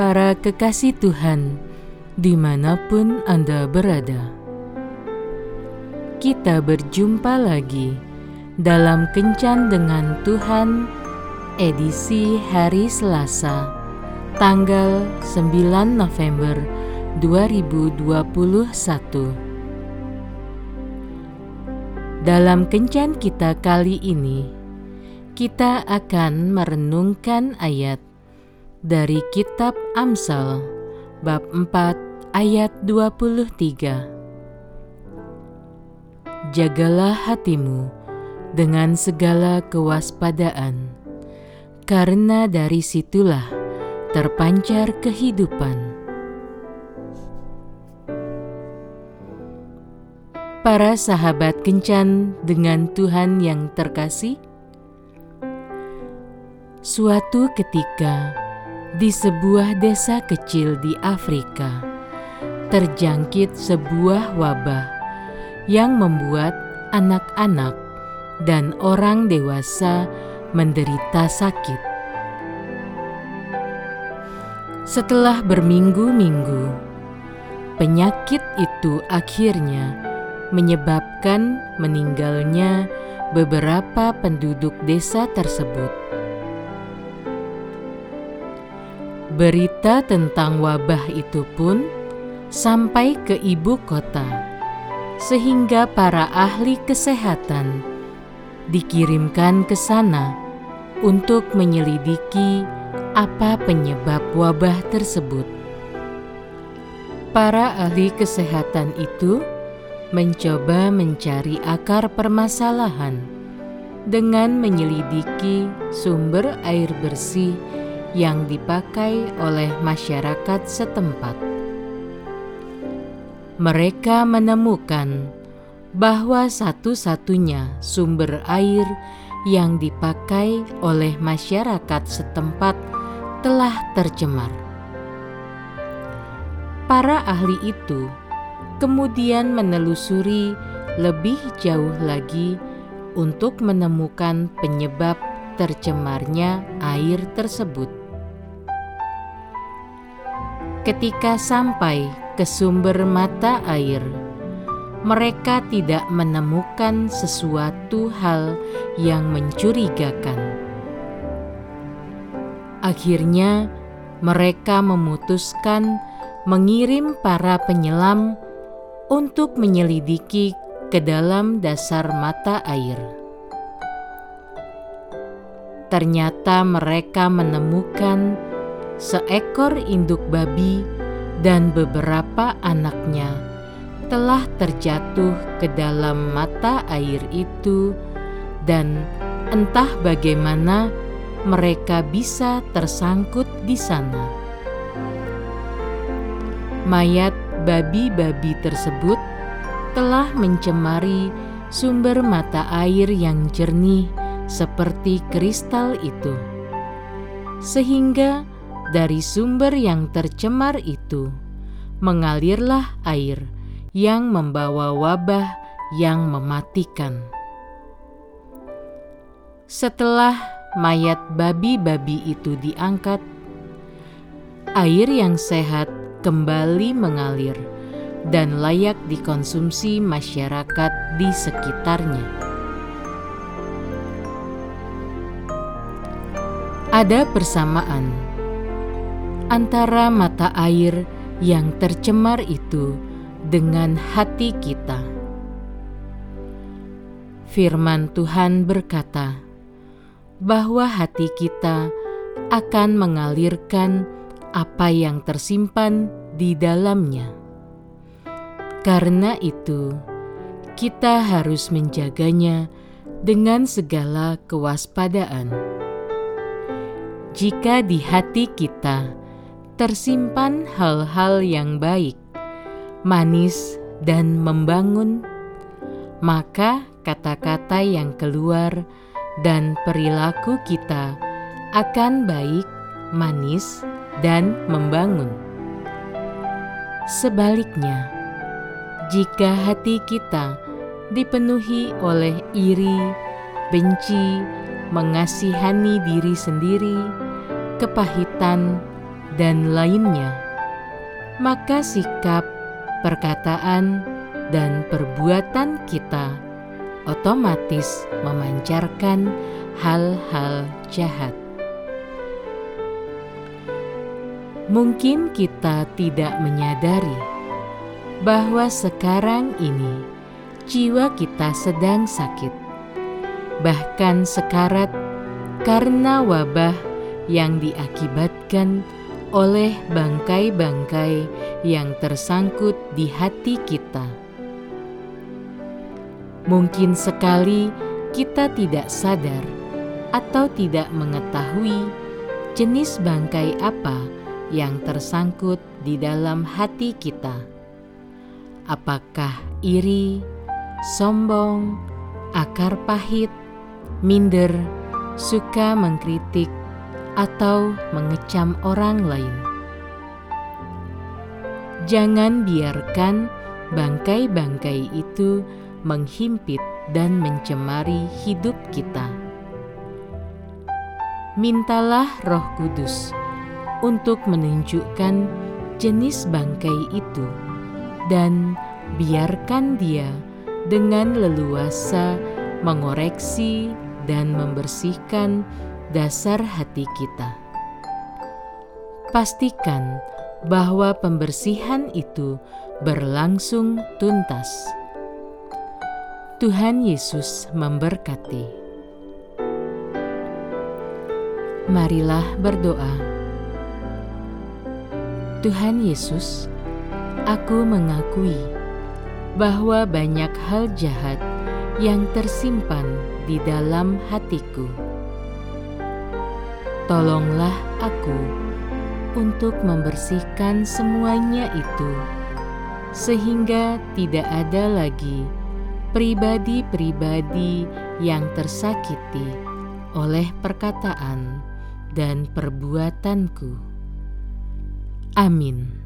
para kekasih Tuhan, di mana pun Anda berada. Kita berjumpa lagi dalam Kencan dengan Tuhan, edisi hari Selasa, tanggal 9 November 2021. Dalam Kencan kita kali ini, kita akan merenungkan ayat dari kitab Amsal bab 4 ayat 23. Jagalah hatimu dengan segala kewaspadaan, karena dari situlah terpancar kehidupan. Para sahabat kencan dengan Tuhan yang terkasih, suatu ketika di sebuah desa kecil di Afrika terjangkit sebuah wabah yang membuat anak-anak dan orang dewasa menderita sakit. Setelah berminggu-minggu, penyakit itu akhirnya menyebabkan meninggalnya beberapa penduduk desa tersebut. Berita tentang wabah itu pun sampai ke ibu kota, sehingga para ahli kesehatan dikirimkan ke sana untuk menyelidiki apa penyebab wabah tersebut. Para ahli kesehatan itu mencoba mencari akar permasalahan dengan menyelidiki sumber air bersih yang dipakai oleh masyarakat setempat. Mereka menemukan bahwa satu-satunya sumber air yang dipakai oleh masyarakat setempat telah tercemar. Para ahli itu kemudian menelusuri lebih jauh lagi untuk menemukan penyebab tercemarnya air tersebut. Ketika sampai ke sumber mata air, mereka tidak menemukan sesuatu hal yang mencurigakan. Akhirnya, mereka memutuskan mengirim para penyelam untuk menyelidiki ke dalam dasar mata air. Ternyata mereka menemukan seekor induk babi dan beberapa anaknya telah terjatuh ke dalam mata air itu, dan entah bagaimana mereka bisa tersangkut di sana. Mayat babi-babi tersebut telah mencemari sumber mata air yang jernih seperti kristal itu, sehingga dari sumber yang tercemar itu mengalirlah air yang membawa wabah yang mematikan. Setelah mayat babi-babi itu diangkat, air yang sehat kembali mengalir dan layak dikonsumsi masyarakat di sekitarnya. Ada persamaan antara mata air yang tercemar itu dengan hati kita. Firman Tuhan berkata bahwa hati kita akan mengalirkan apa yang tersimpan di dalamnya. Karena itu, kita harus menjaganya dengan segala kewaspadaan. Jika di hati kita tersimpan hal-hal yang baik, manis, dan membangun, maka kata-kata yang keluar dan perilaku kita akan baik, manis, dan membangun. Sebaliknya, jika hati kita dipenuhi oleh iri, benci, mengasihani diri sendiri, kepahitan, dan lainnya, maka sikap, perkataan, dan perbuatan kita otomatis memancarkan hal-hal jahat. Mungkin kita tidak menyadari bahwa sekarang ini jiwa kita sedang sakit, bahkan sekarat karena wabah yang diakibatkan oleh bangkai-bangkai yang tersangkut di hati kita. Mungkin sekali kita tidak sadar atau tidak mengetahui jenis bangkai apa yang tersangkut di dalam hati kita. Apakah iri, sombong, akar pahit, minder, suka mengkritik, atau mengecam orang lain? Jangan biarkan bangkai-bangkai itu menghimpit dan mencemari hidup kita. Mintalah Roh Kudus untuk menunjukkan jenis bangkai itu, dan biarkan Dia dengan leluasa mengoreksi dan membersihkan dasar hati kita. Pastikan bahwa pembersihan itu berlangsung tuntas. Tuhan Yesus memberkati. Marilah berdoa. Tuhan Yesus, aku mengakui bahwa banyak hal jahat yang tersimpan di dalam hatiku. Tolonglah aku untuk membersihkan semuanya itu, sehingga tidak ada lagi pribadi-pribadi yang tersakiti oleh perkataan dan perbuatanku. Amin.